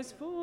rise full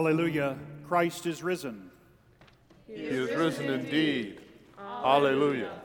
Alleluia. Christ is risen. He is risen indeed. Alleluia.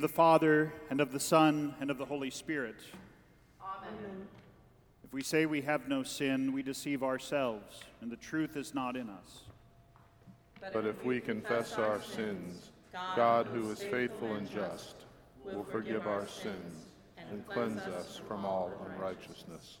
Of the Father, and of the Son, and of the Holy Spirit. Amen. If we say we have no sin, we deceive ourselves, and the truth is not in us. But if we confess our sins, God, who is faithful and just, will forgive our sins and cleanse us from all unrighteousness.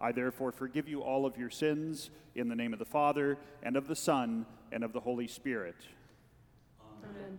I therefore forgive you all of your sins in the name of the Father, and of the Son, and of the Holy Spirit. Amen.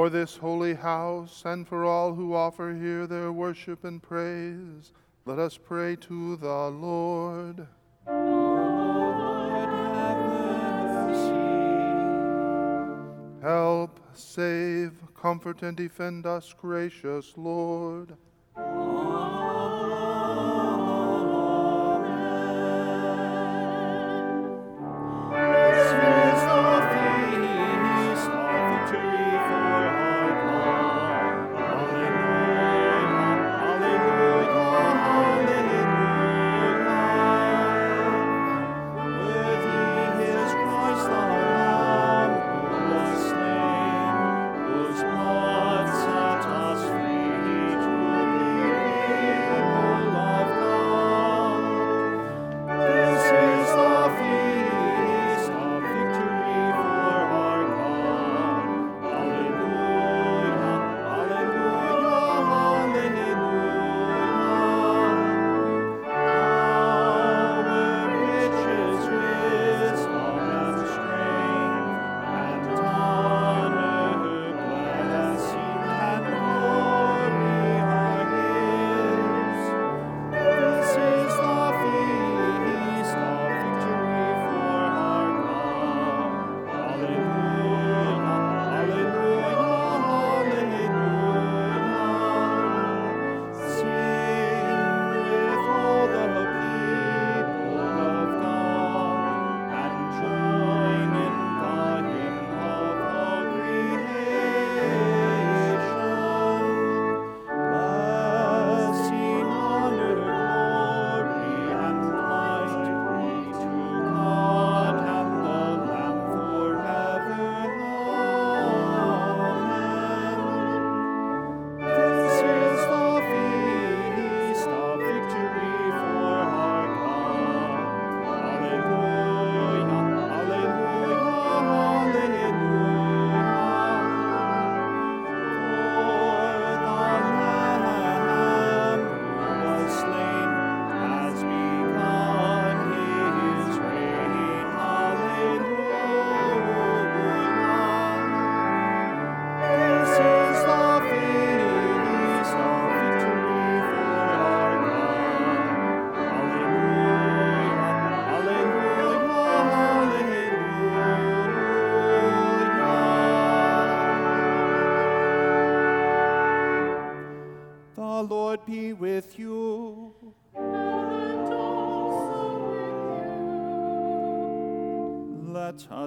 For this holy house and for all who offer here their worship and praise, let us pray to the Lord. Lord, have mercy. Help, save, comfort, and defend us, gracious Lord. Lord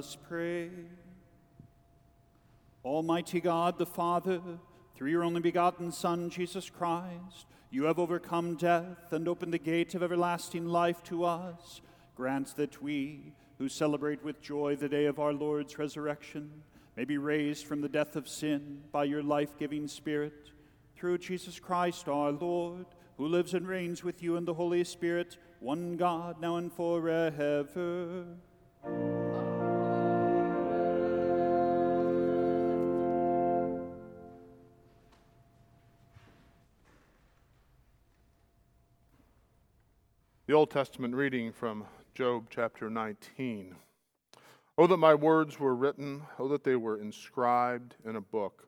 us pray. Almighty God, the Father, through your only begotten Son, Jesus Christ, you have overcome death and opened the gate of everlasting life to us. Grant that we, who celebrate with joy the day of our Lord's resurrection, may be raised from the death of sin by your life giving Spirit. Through Jesus Christ our Lord, who lives and reigns with you in the Holy Spirit, one God, now and forever. The Old Testament reading from Job chapter 19. Oh, that my words were written, oh, that they were inscribed in a book.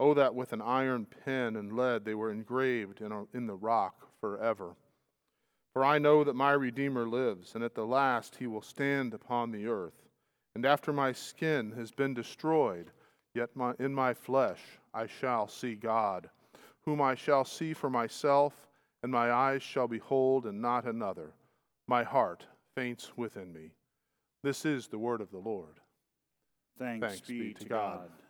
Oh, that with an iron pen and lead they were engraved in, a, in the rock forever. For I know that my Redeemer lives, and at the last he will stand upon the earth. And after my skin has been destroyed, yet my, in my flesh I shall see God, whom I shall see for myself, and my eyes shall behold, and not another. My heart faints within me. This is the word of the Lord. Thanks, Thanks be, to God. I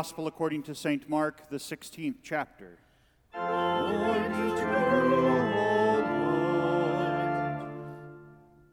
Gospel according to St. Mark, the 16th chapter.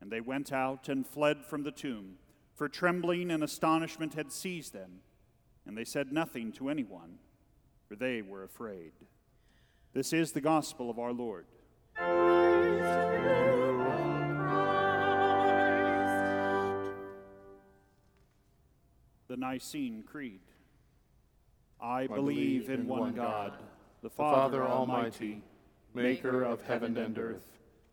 And they went out and fled from the tomb, for trembling and astonishment had seized them. And they said nothing to anyone, for they were afraid. This is the gospel of our Lord. The Nicene Creed. I believe in one God, the Father Almighty, maker of heaven and earth,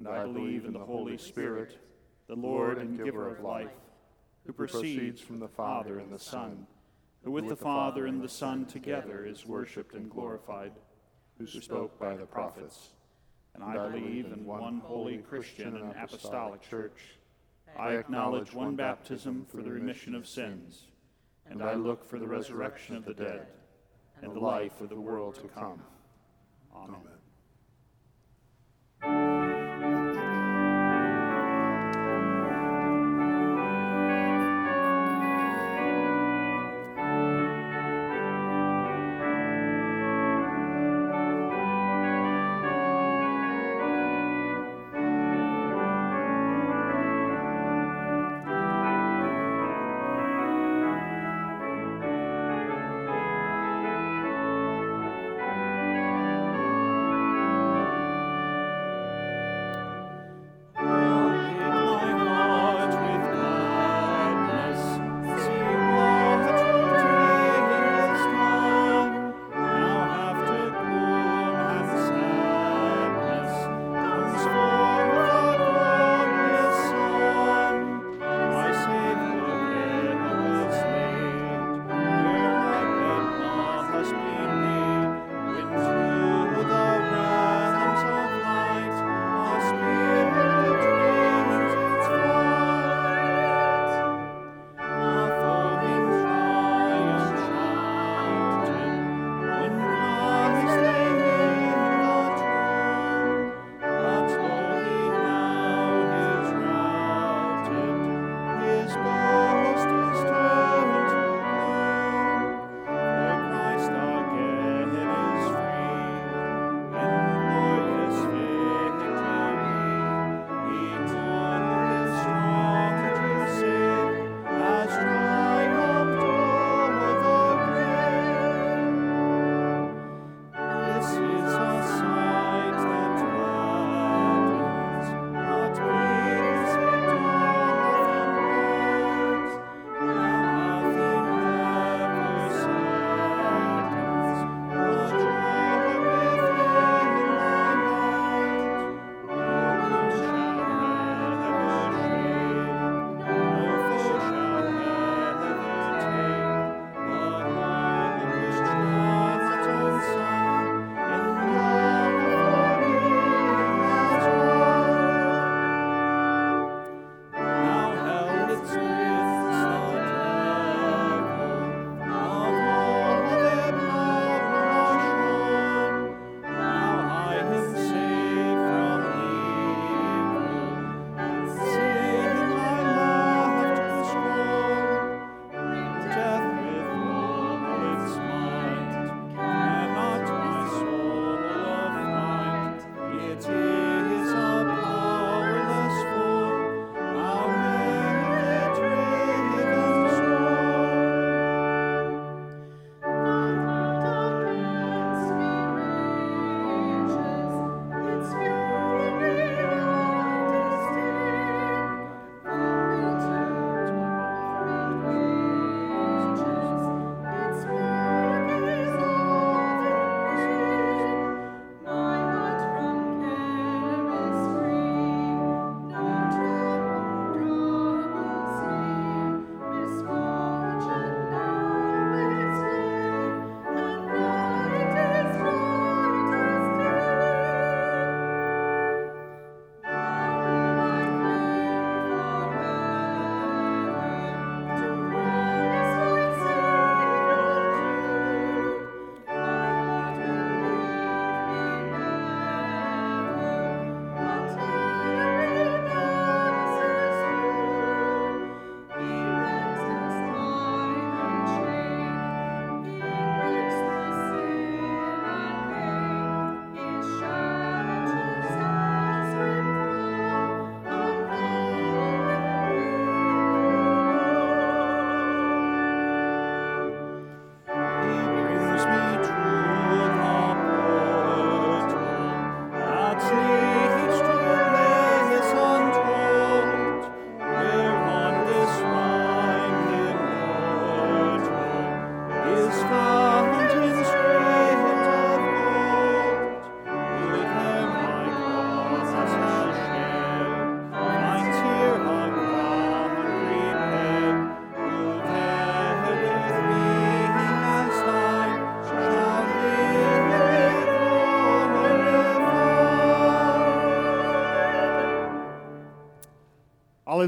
And I believe in the Holy Spirit, the Lord and giver of life, who proceeds from the Father and the Son, who with the Father and the Son together is worshipped and glorified, who spoke by the prophets. And I believe in one holy Christian and apostolic church. I acknowledge one baptism for the remission of sins and I look for the resurrection of the dead and the life of the world to come. Amen.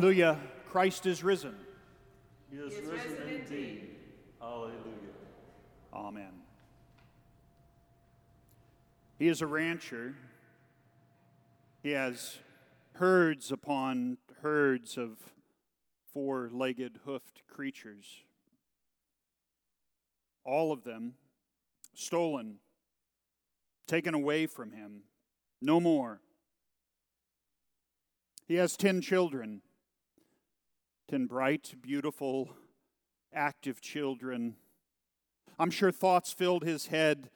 Alleluia, Christ is risen. He is risen indeed. Alleluia. Amen. He is a rancher. He has herds upon herds of four legged, hoofed creatures. All of them stolen, taken away from him. No more. He has ten children, ten bright, beautiful, active children. I'm sure thoughts filled his head.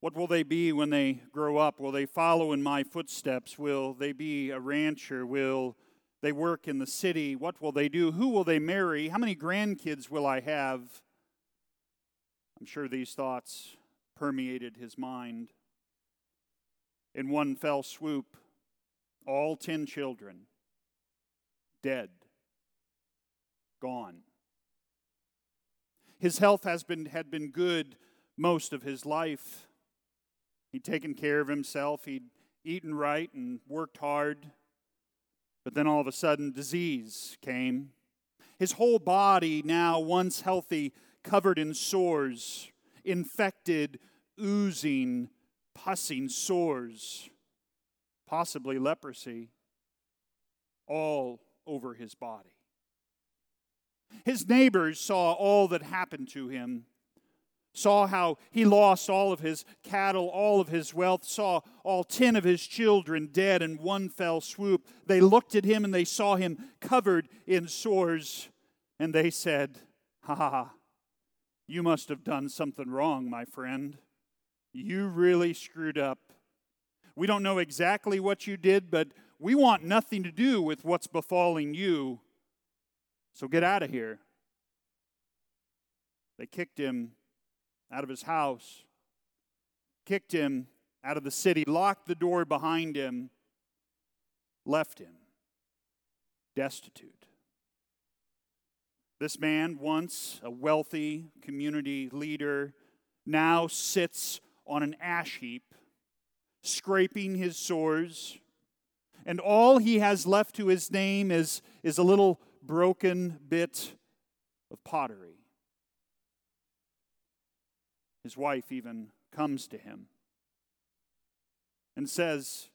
What will they be when they grow up? Will they follow in my footsteps? Will they be a rancher? Will they work in the city? What will they do? Who will they marry? How many grandkids will I have? I'm sure these thoughts permeated his mind. In one fell swoop, all ten children dead, gone. His health has been, had been good most of his life. He'd taken care of himself, he'd eaten right and worked hard. But then all of a sudden, disease came. His whole body, now once healthy, covered in sores, infected, oozing, pussing sores, possibly leprosy, all over his body. His neighbors saw all that happened to him, saw how he lost all of his cattle, all of his wealth, saw all ten of his children dead in one fell swoop. They looked at him and they saw him covered in sores, and they said, Ha ha you must have done something wrong, my friend. You really screwed up. We don't know exactly what you did, but we want nothing to do with what's befalling you. So get out of here. They kicked him out of his house, kicked him out of the city, locked the door behind him, left him destitute. This man, once a wealthy community leader, now sits on an ash heap, scraping his sores, and all he has left to his name is, is a little broken bit of pottery. His wife even comes to him and says,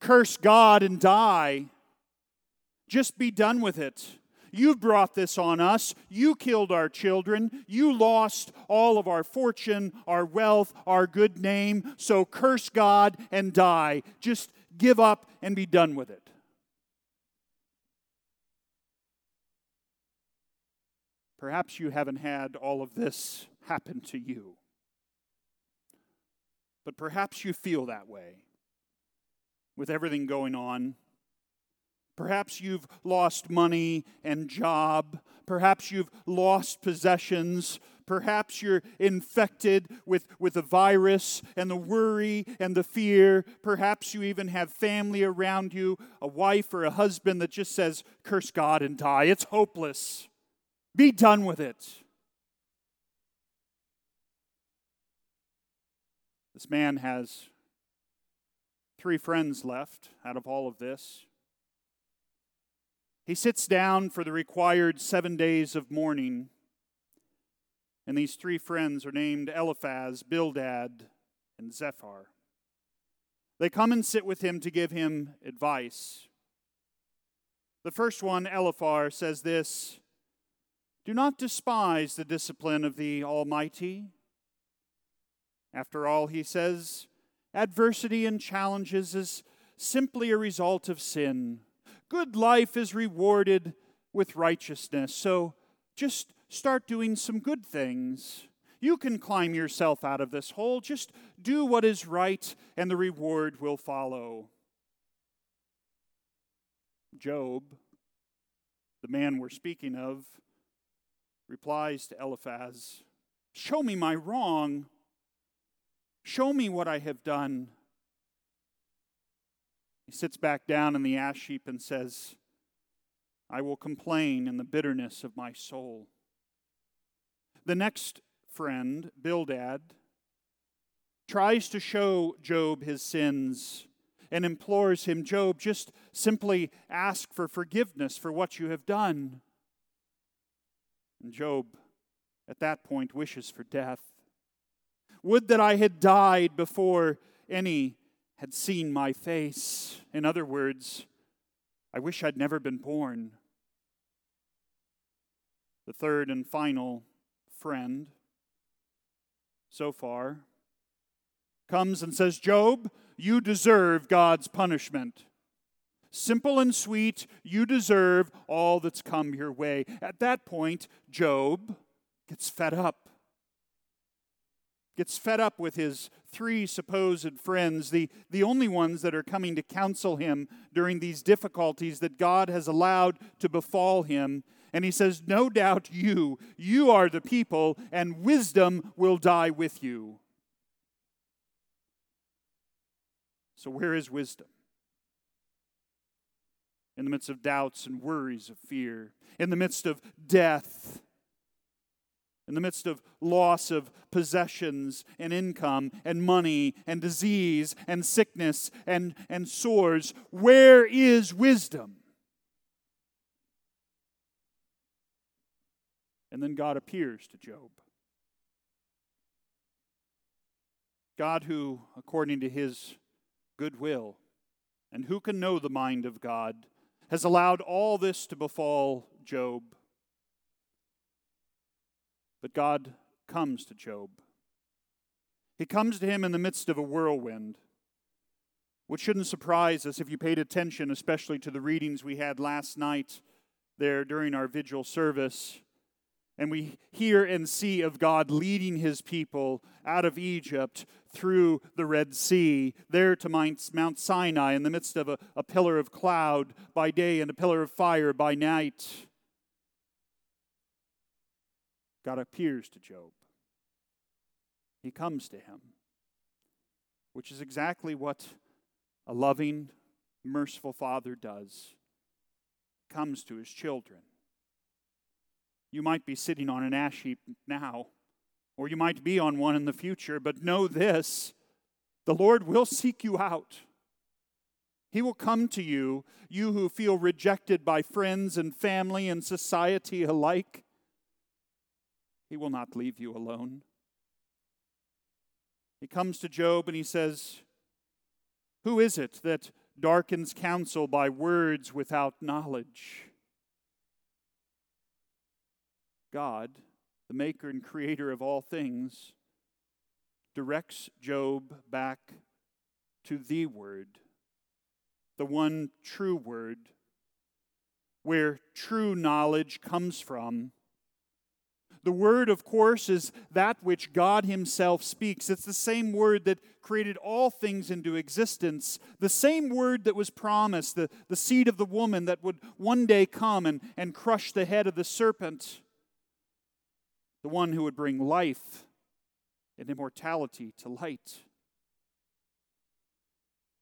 Curse God and die. Just be done with it. You've brought this on us. You killed our children. You lost all of our fortune, our wealth, our good name. So curse God and die. Just give up and be done with it. Perhaps you haven't had all of this happen to you. But perhaps you feel that way with everything going on. Perhaps you've lost money and job. Perhaps you've lost possessions. Perhaps you're infected with, with the virus and the worry and the fear. Perhaps you even have family around you, a wife or a husband that just says, Curse God and die. It's hopeless. Be done with it. This man has three friends left out of all of this. He sits down for the required seven days of mourning, and these three friends are named Eliphaz, Bildad, and Zophar. They come and sit with him to give him advice. The first one, Eliphaz, says this do not despise the discipline of the Almighty. After all, he says, adversity and challenges is simply a result of sin. Good life is rewarded with righteousness. So just start doing some good things. You can climb yourself out of this hole. Just do what is right, and the reward will follow. Job, the man we're speaking of, replies to Eliphaz Show me my wrong. Show me what I have done. He sits back down in the ash heap and says, I will complain in the bitterness of my soul. The next friend, Bildad, tries to show Job his sins. and implores him, Job, just simply ask for forgiveness for what you have done. And Job, at that point, wishes for death. Would that I had died before any had seen my face. In other words, I wish I'd never been born. The third and final friend Zophar comes and says, Job, you deserve God's punishment. Simple and sweet, you deserve all that's come your way. At that point, Job gets fed up. Gets fed up with his three supposed friends, the, the only ones that are coming to counsel him during these difficulties that God has allowed to befall him. And he says, No doubt you, you are the people, and wisdom will die with you. So, where is wisdom? In the midst of doubts and worries of fear, in the midst of death, in the midst of loss of possessions and income and money and disease and sickness and, and sores, where is wisdom? And then God appears to Job. God, who, according to his goodwill. And who can know the mind of God? Has allowed all this to befall Job. But God comes to Job. He comes to him in the midst of a whirlwind, which shouldn't surprise us if you paid attention, especially to the readings we had last night there during our vigil service. And we hear and see of God leading his people out of Egypt through the Red Sea, there to Mount Sinai in the midst of a, a pillar of cloud by day and a pillar of fire by night. God appears to Job. He comes to him, which is exactly what a loving, merciful father does. Comes to his children. You might be sitting on an ash heap now, or you might be on one in the future, but know this the Lord will seek you out. He will come to you, you who feel rejected by friends and family and society alike. He will not leave you alone. He comes to Job and he says, Who is it that darkens counsel by words without knowledge? God, the maker and creator of all things, directs Job back to the Word, the one true Word, where true knowledge comes from. The Word, of course, is that which God Himself speaks. It's the same Word that created all things into existence, the same Word that was promised, the, the seed of the woman that would one day come and, and crush the head of the serpent the one who would bring life and immortality to light.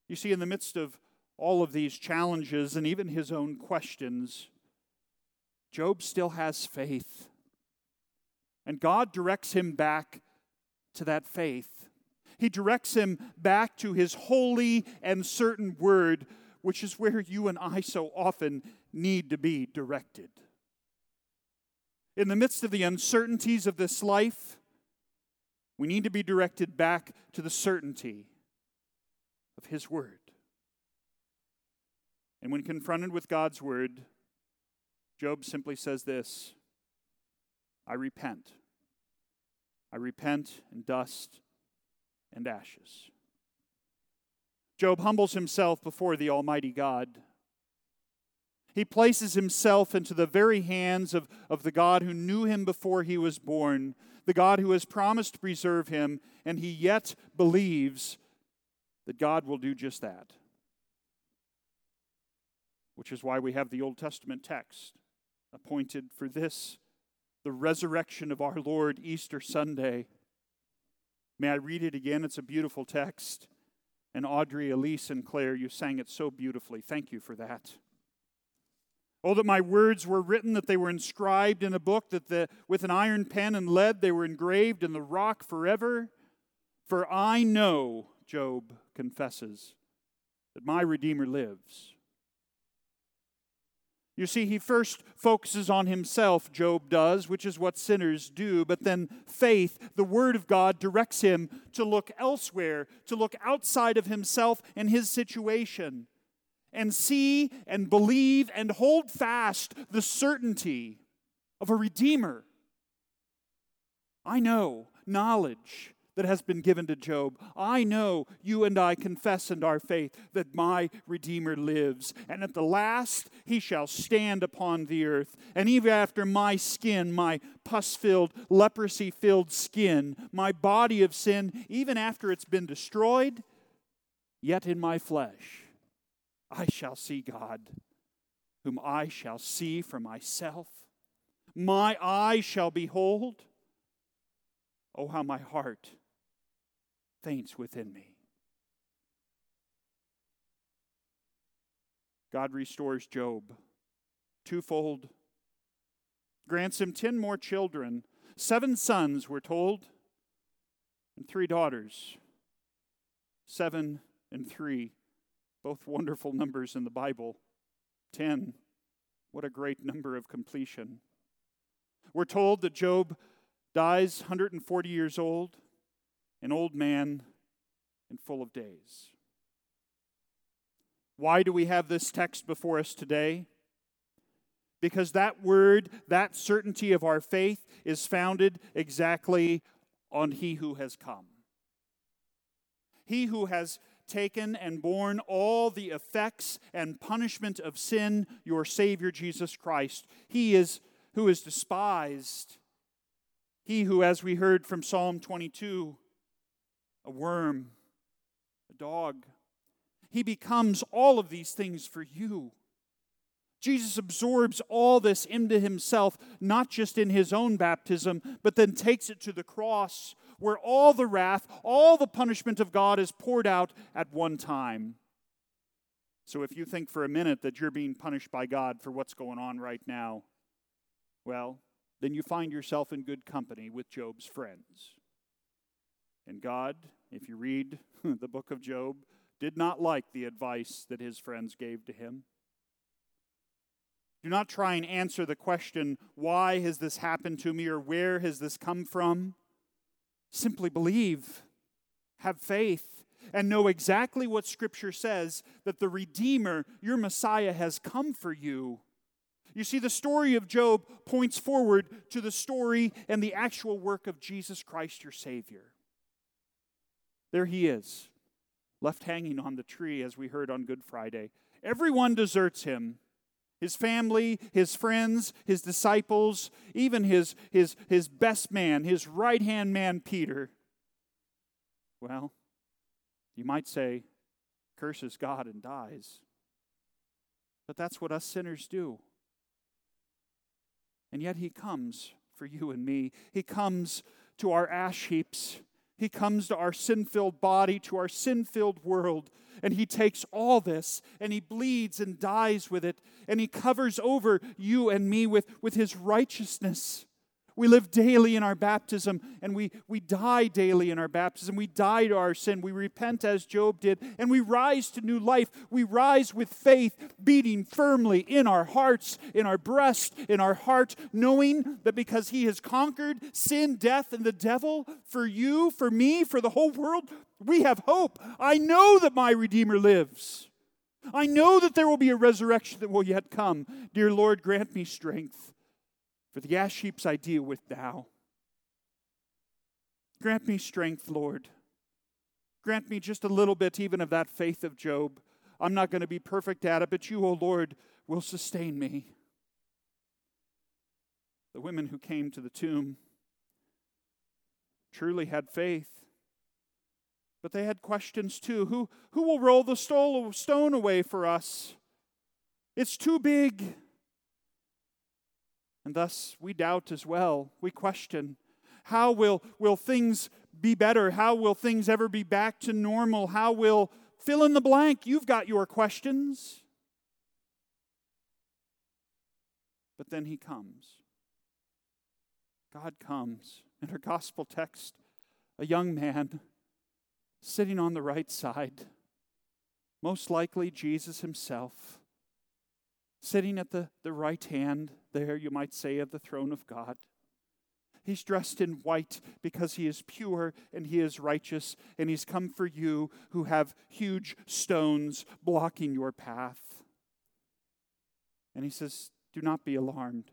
You see, in the midst of all of these challenges and even his own questions, Job still has faith. And God directs him back to that faith. He directs him back to his holy and certain word, which is where you and I so often need to be directed in the midst of the uncertainties of this life, we need to be directed back to the certainty of His Word. And when confronted with God's Word, Job simply says this I repent. I repent in dust and ashes. Job humbles himself before the Almighty God. He places himself into the very hands of, of the God who knew him before he was born, the God who has promised to preserve him, and he yet believes that God will do just that. Which is why we have the Old Testament text appointed for this, the resurrection of our Lord Easter Sunday. May I read it again? It's a beautiful text. And Audrey, Elise, and Claire, you sang it so beautifully. Thank you for that. Oh, that my words were written, that they were inscribed in a book, that the, with an iron pen and lead they were engraved in the rock forever. For I know, Job confesses, that my Redeemer lives. You see, he first focuses on himself, Job does, which is what sinners do, but then faith, the Word of God, directs him to look elsewhere, to look outside of himself and his situation, and see and believe and hold fast the certainty of a Redeemer. I know knowledge that has been given to Job. I know you and I confess in our faith that my Redeemer lives, and at the last he shall stand upon the earth. And even after my skin, my pus filled, leprosy filled skin, my body of sin, even after it's been destroyed, yet in my flesh, I shall see God, whom I shall see for myself. My eye shall behold. Oh, how my heart faints within me. God restores Job twofold, grants him ten more children. Seven sons, we're told, and three daughters. Seven and three, both wonderful numbers in the Bible. Ten, what a great number of completion. We're told that Job dies 140 years old an old man and full of days. Why do we have this text before us today? Because that word, that certainty of our faith, is founded exactly on He who has come. He who has taken and borne all the effects and punishment of sin, your Savior Jesus Christ. He is who is despised. He who, as we heard from Psalm 22, a worm, a dog. He becomes all of these things for you. Jesus absorbs all this into himself, not just in his own baptism, but then takes it to the cross, where all the wrath, all the punishment of God is poured out at one time. So if you think for a minute that you're being punished by God for what's going on right now, well, then you find yourself in good company with Job's friends. And God if you read the book of Job, did not like the advice that his friends gave to him. Do not try and answer the question, why has this happened to me or where has this come from? Simply believe, have faith, and know exactly what Scripture says that the Redeemer, your Messiah, has come for you. You see, the story of Job points forward to the story and the actual work of Jesus Christ, your Savior. There he is, left hanging on the tree, as we heard on Good Friday. Everyone deserts him his family, his friends, his disciples, even his, his, his best man, his right hand man, Peter. Well, you might say, curses God and dies. But that's what us sinners do. And yet he comes for you and me. He comes to our ash heaps he comes to our sin filled body, to our sin filled world, and He takes all this and He bleeds and dies with it, and He covers over you and me with, with His righteousness. We live daily in our baptism and we, we die daily in our baptism. We die to our sin. We repent as Job did and we rise to new life. We rise with faith beating firmly in our hearts, in our breast, in our heart, knowing that because He has conquered sin, death, and the devil for you, for me, for the whole world, we have hope. I know that my Redeemer lives. I know that there will be a resurrection that will yet come. Dear Lord, grant me strength for the ash heaps I deal with now. Grant me strength, Lord. Grant me just a little bit even of that faith of Job. I'm not going to be perfect at it, but you, O oh Lord, will sustain me. The women who came to the tomb truly had faith, but they had questions too. Who, who will roll the stone away for us? It's too big. And thus we doubt as well. We question how will, will things be better? How will things ever be back to normal? How will fill in the blank? You've got your questions. But then he comes. God comes. In our gospel text, a young man sitting on the right side, most likely Jesus himself, sitting at the, the right hand there, you might say, of the throne of God. He's dressed in white because he is pure and he is righteous, and he's come for you who have huge stones blocking your path. And he says, Do not be alarmed.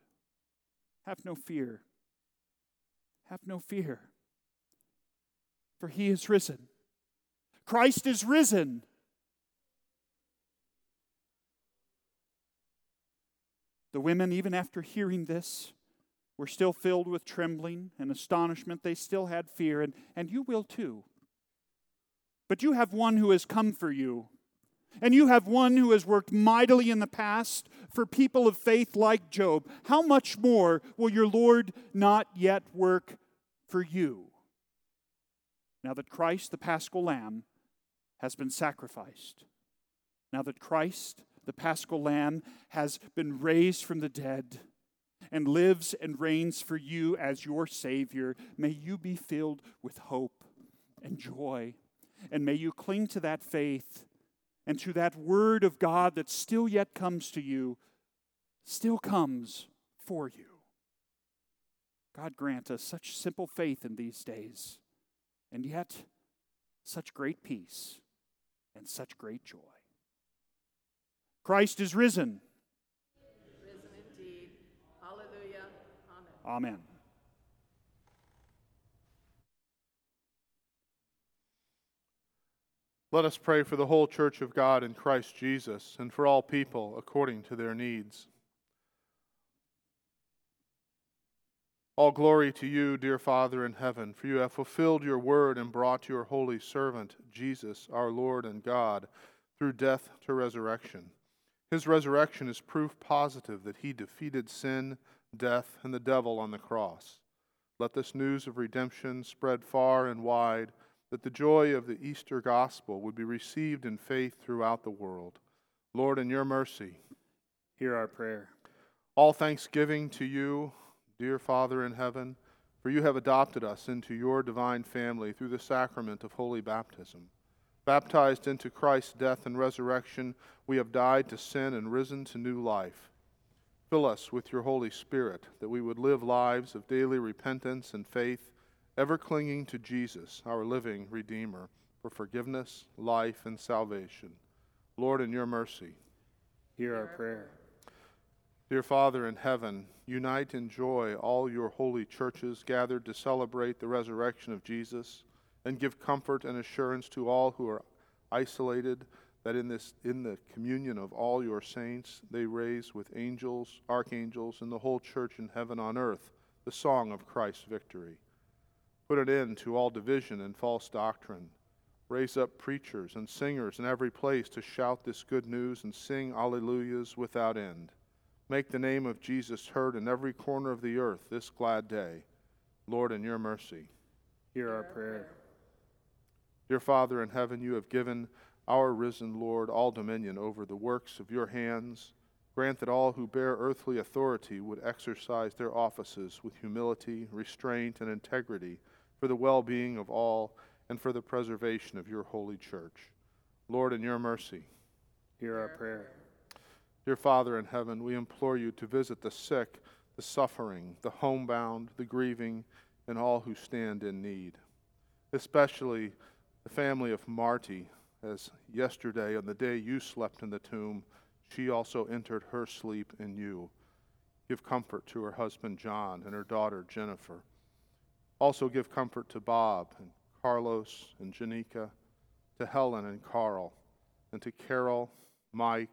Have no fear. Have no fear. For he is risen. Christ is risen. The women, even after hearing this, were still filled with trembling and astonishment. They still had fear, and, and you will too. But you have one who has come for you and you have one who has worked mightily in the past for people of faith like Job, how much more will your Lord not yet work for you? Now that Christ, the paschal lamb, has been sacrificed, now that Christ, the paschal lamb, has been raised from the dead and lives and reigns for you as your Savior, may you be filled with hope and joy. And may you cling to that faith and to that word of God that still yet comes to you, still comes for you. God grant us such simple faith in these days, and yet such great peace and such great joy. Christ is risen. Risen indeed. Hallelujah. Amen. Amen. Let us pray for the whole church of God in Christ Jesus and for all people according to their needs. All glory to you, dear Father in heaven, for you have fulfilled your word and brought your holy servant, Jesus, our Lord and God, through death to resurrection. His resurrection is proof positive that he defeated sin, death, and the devil on the cross. Let this news of redemption spread far and wide that the joy of the Easter gospel would be received in faith throughout the world. Lord, in your mercy, hear our prayer. All thanksgiving to you, dear Father in heaven, for you have adopted us into your divine family through the sacrament of holy baptism. Baptized into Christ's death and resurrection, we have died to sin and risen to new life. Fill us with your Holy Spirit, that we would live lives of daily repentance and faith ever clinging to Jesus, our living Redeemer, for forgiveness, life, and salvation. Lord, in your mercy, hear our prayer. Dear Father in heaven, unite in joy all your holy churches gathered to celebrate the resurrection of Jesus, and give comfort and assurance to all who are isolated that in this in the communion of all your saints they raise with angels, archangels, and the whole church in heaven on earth the song of Christ's victory. Put an end to all division and false doctrine. Raise up preachers and singers in every place to shout this good news and sing alleluias without end. Make the name of Jesus heard in every corner of the earth this glad day. Lord, in your mercy, hear our prayer. Dear Father in heaven, you have given our risen Lord all dominion over the works of your hands. Grant that all who bear earthly authority would exercise their offices with humility, restraint, and integrity for the well being of all, and for the preservation of your holy church. Lord, in your mercy, hear our prayer. Dear Father in heaven, we implore you to visit the sick, the suffering, the homebound, the grieving, and all who stand in need. Especially the family of Marty, as yesterday, on the day you slept in the tomb, she also entered her sleep in you. Give comfort to her husband John and her daughter Jennifer. Also give comfort to Bob and Carlos and Janika, to Helen and Carl, and to Carol, Mike,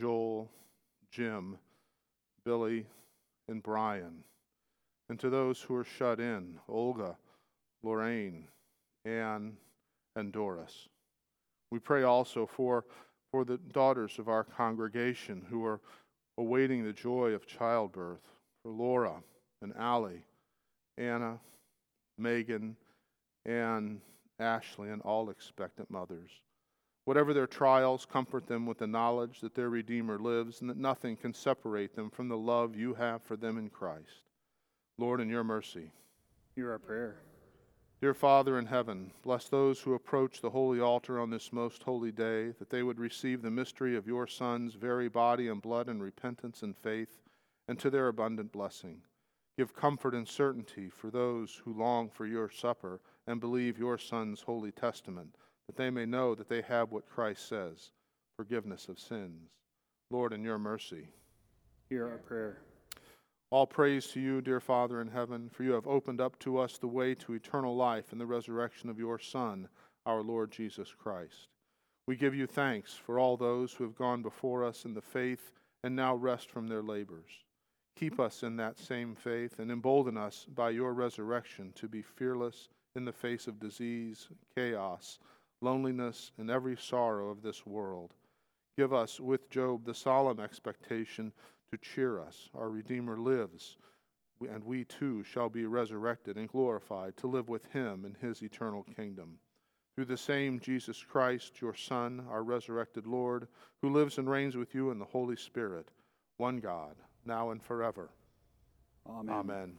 Joel, Jim, Billy, and Brian, and to those who are shut in Olga, Lorraine, Anne, and Doris. We pray also for, for the daughters of our congregation who are awaiting the joy of childbirth, for Laura and Allie Anna, Megan, and Ashley, and all expectant mothers. Whatever their trials, comfort them with the knowledge that their Redeemer lives and that nothing can separate them from the love you have for them in Christ. Lord, in your mercy, hear our prayer. Dear Father in heaven, bless those who approach the holy altar on this most holy day, that they would receive the mystery of your Son's very body and blood in repentance and faith, and to their abundant blessing. Give comfort and certainty for those who long for your supper and believe your Son's holy testament, that they may know that they have what Christ says forgiveness of sins. Lord, in your mercy, hear our prayer. All praise to you, dear Father in heaven, for you have opened up to us the way to eternal life in the resurrection of your Son, our Lord Jesus Christ. We give you thanks for all those who have gone before us in the faith and now rest from their labors. Keep us in that same faith and embolden us by your resurrection to be fearless in the face of disease, chaos, loneliness, and every sorrow of this world. Give us, with Job, the solemn expectation to cheer us. Our Redeemer lives, and we too shall be resurrected and glorified to live with him in his eternal kingdom. Through the same Jesus Christ, your Son, our resurrected Lord, who lives and reigns with you in the Holy Spirit, one God, now and forever. Amen. Amen.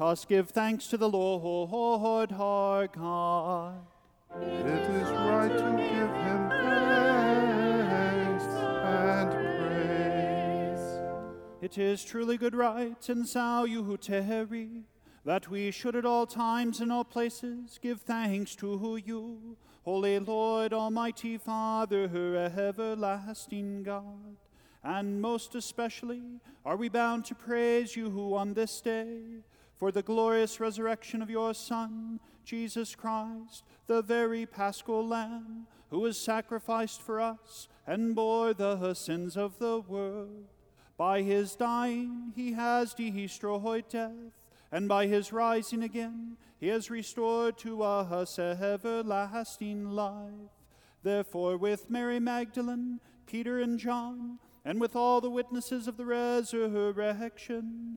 Us give thanks to the Lord our God. It is right to give him thanks and praise. It is truly good right and salutary that we should at all times and all places give thanks to who you, Holy Lord, Almighty Father, everlasting God. And most especially are we bound to praise you who on this day, for the glorious resurrection of your Son, Jesus Christ, the very paschal Lamb, who was sacrificed for us and bore the sins of the world. By his dying, he has destroyed death and by his rising again, he has restored to us everlasting life. Therefore, with Mary Magdalene, Peter, and John, and with all the witnesses of the resurrection,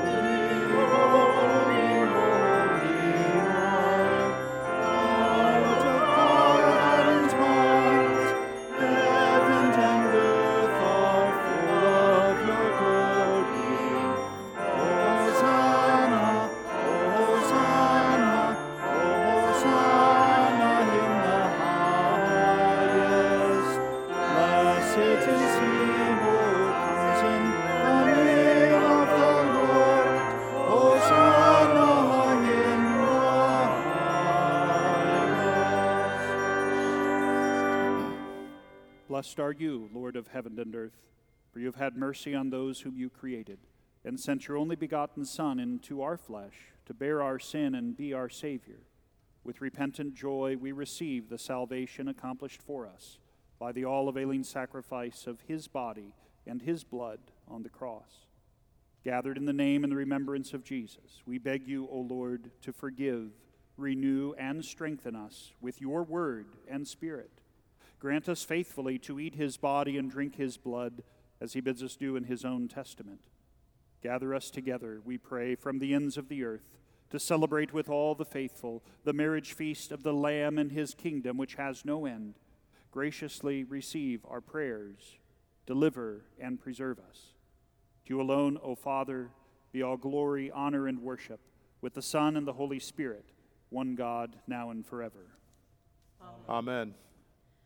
Blessed are you, Lord of heaven and earth, for you have had mercy on those whom you created, and sent your only begotten Son into our flesh to bear our sin and be our Savior. With repentant joy, we receive the salvation accomplished for us by the all availing sacrifice of his body and his blood on the cross. Gathered in the name and the remembrance of Jesus, we beg you, O Lord, to forgive, renew, and strengthen us with your word and spirit grant us faithfully to eat his body and drink his blood, as he bids us do in his own testament. Gather us together, we pray, from the ends of the earth to celebrate with all the faithful the marriage feast of the Lamb and his kingdom, which has no end. Graciously receive our prayers, deliver and preserve us. To you alone, O Father, be all glory, honor, and worship, with the Son and the Holy Spirit, one God, now and forever. Amen.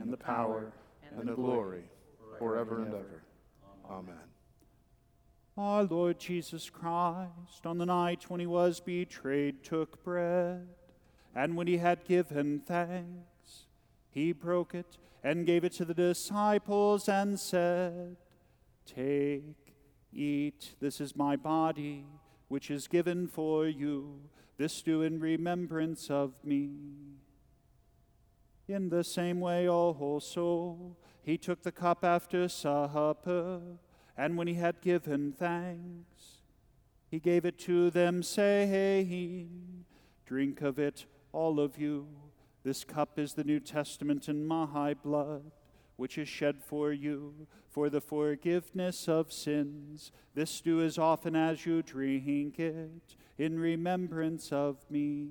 and the power, and the glory, forever and ever. Amen. Our Lord Jesus Christ, on the night when he was betrayed, took bread, and when he had given thanks, he broke it and gave it to the disciples and said, Take, eat, this is my body, which is given for you. This do in remembrance of me. In the same way, also, he took the cup after supper, and when he had given thanks, he gave it to them, saying, Drink of it, all of you. This cup is the New Testament in my blood, which is shed for you for the forgiveness of sins. This do as often as you drink it in remembrance of me.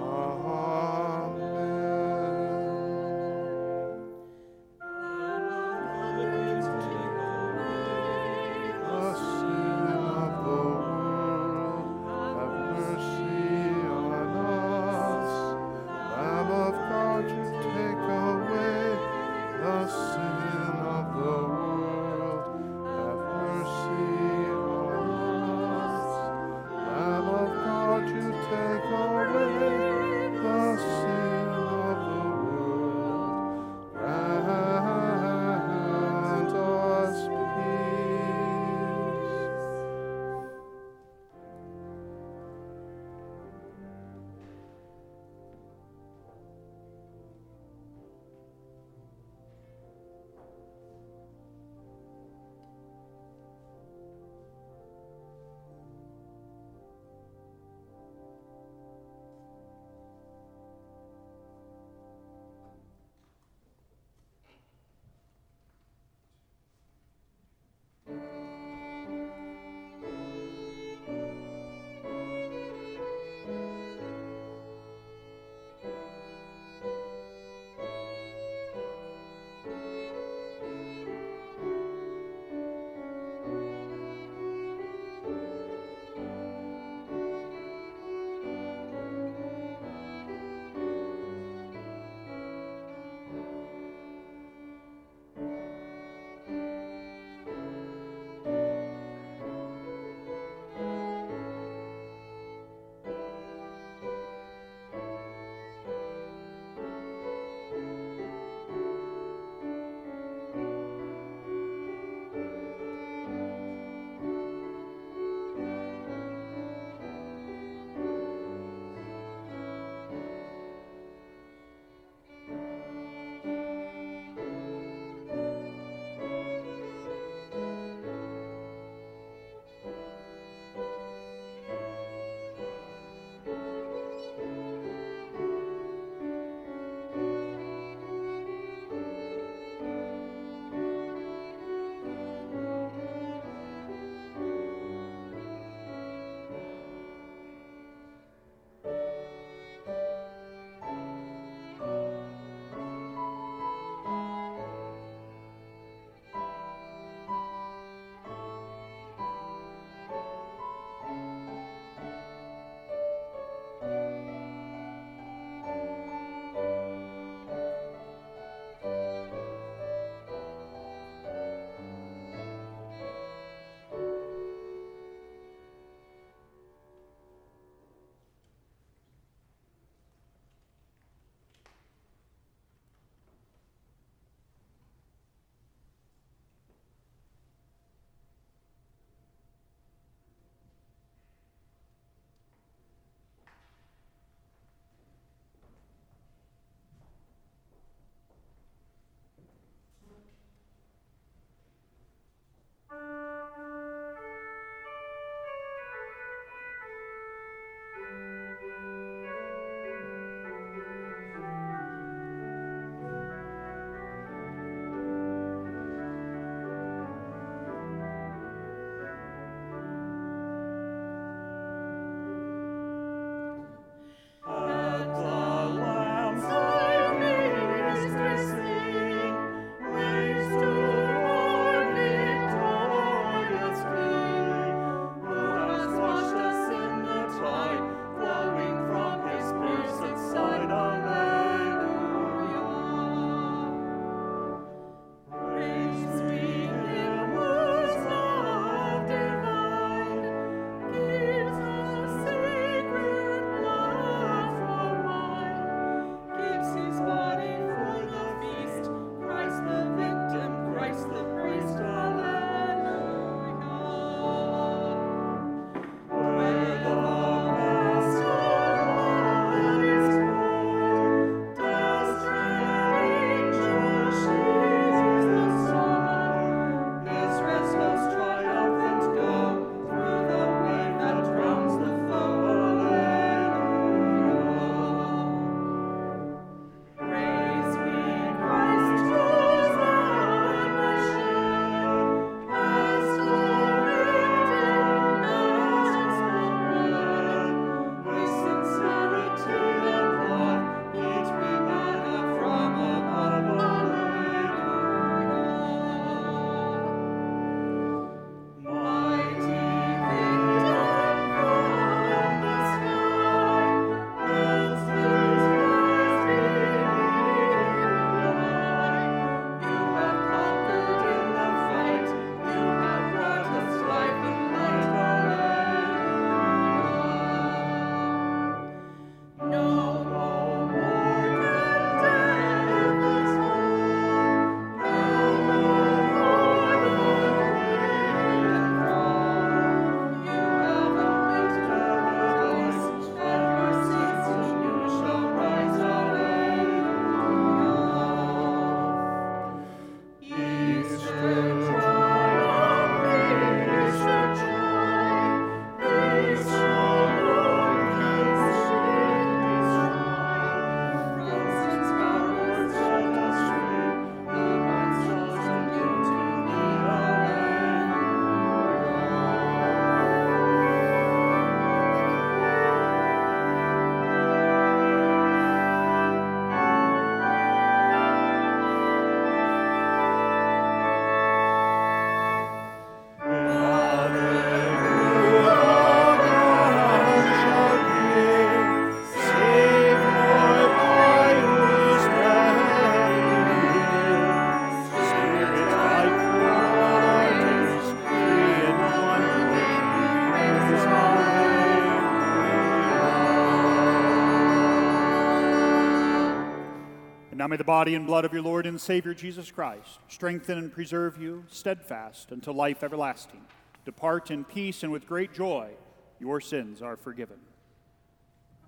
Now may the body and blood of your Lord and Savior Jesus Christ strengthen and preserve you steadfast until life everlasting. Depart in peace and with great joy. Your sins are forgiven.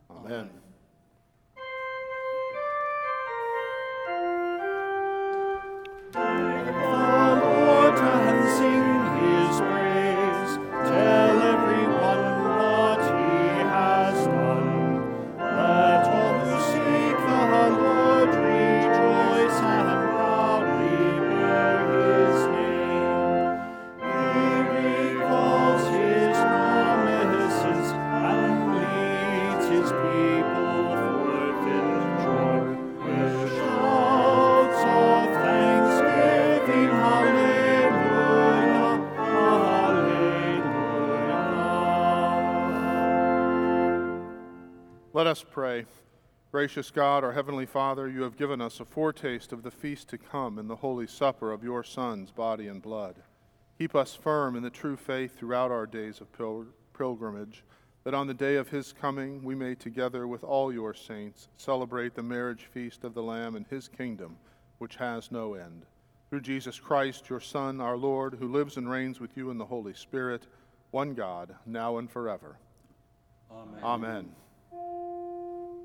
Amen. Lord Gracious God, our Heavenly Father, you have given us a foretaste of the feast to come in the holy supper of your Son's body and blood. Keep us firm in the true faith throughout our days of pil- pilgrimage, that on the day of his coming we may, together with all your saints, celebrate the marriage feast of the Lamb and his kingdom, which has no end. Through Jesus Christ, your Son, our Lord, who lives and reigns with you in the Holy Spirit, one God, now and forever. Amen. Amen.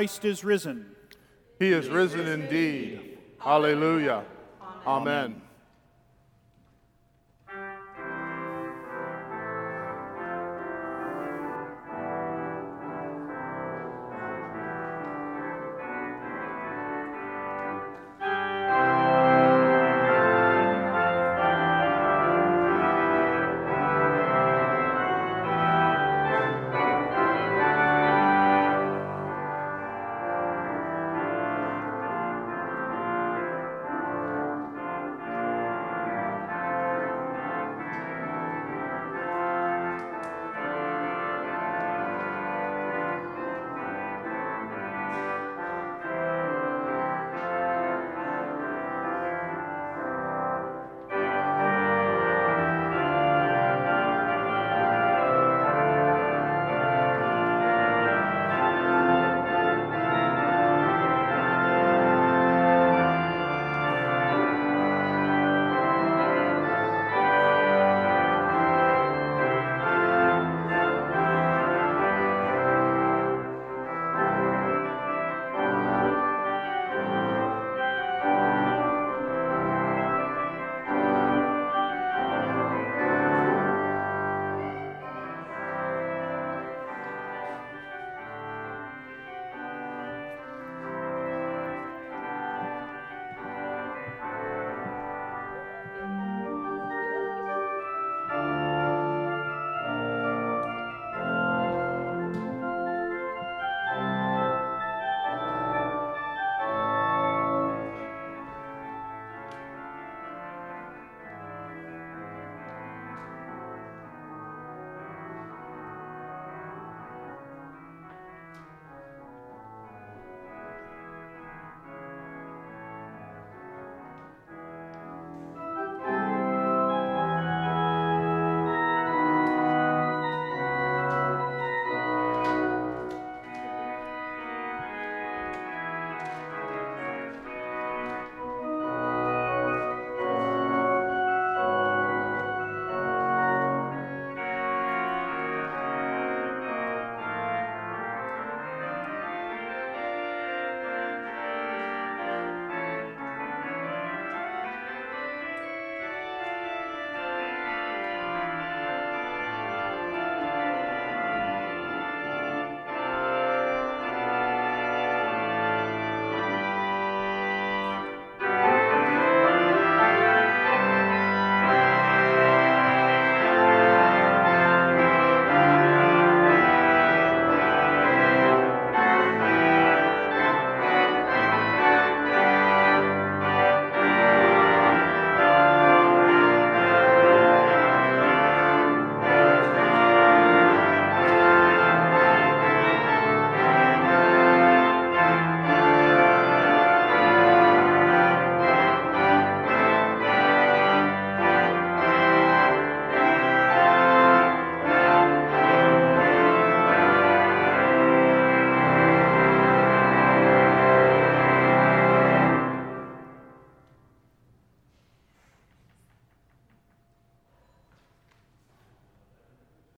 Christ is risen. He is risen indeed. Alleluia. Amen.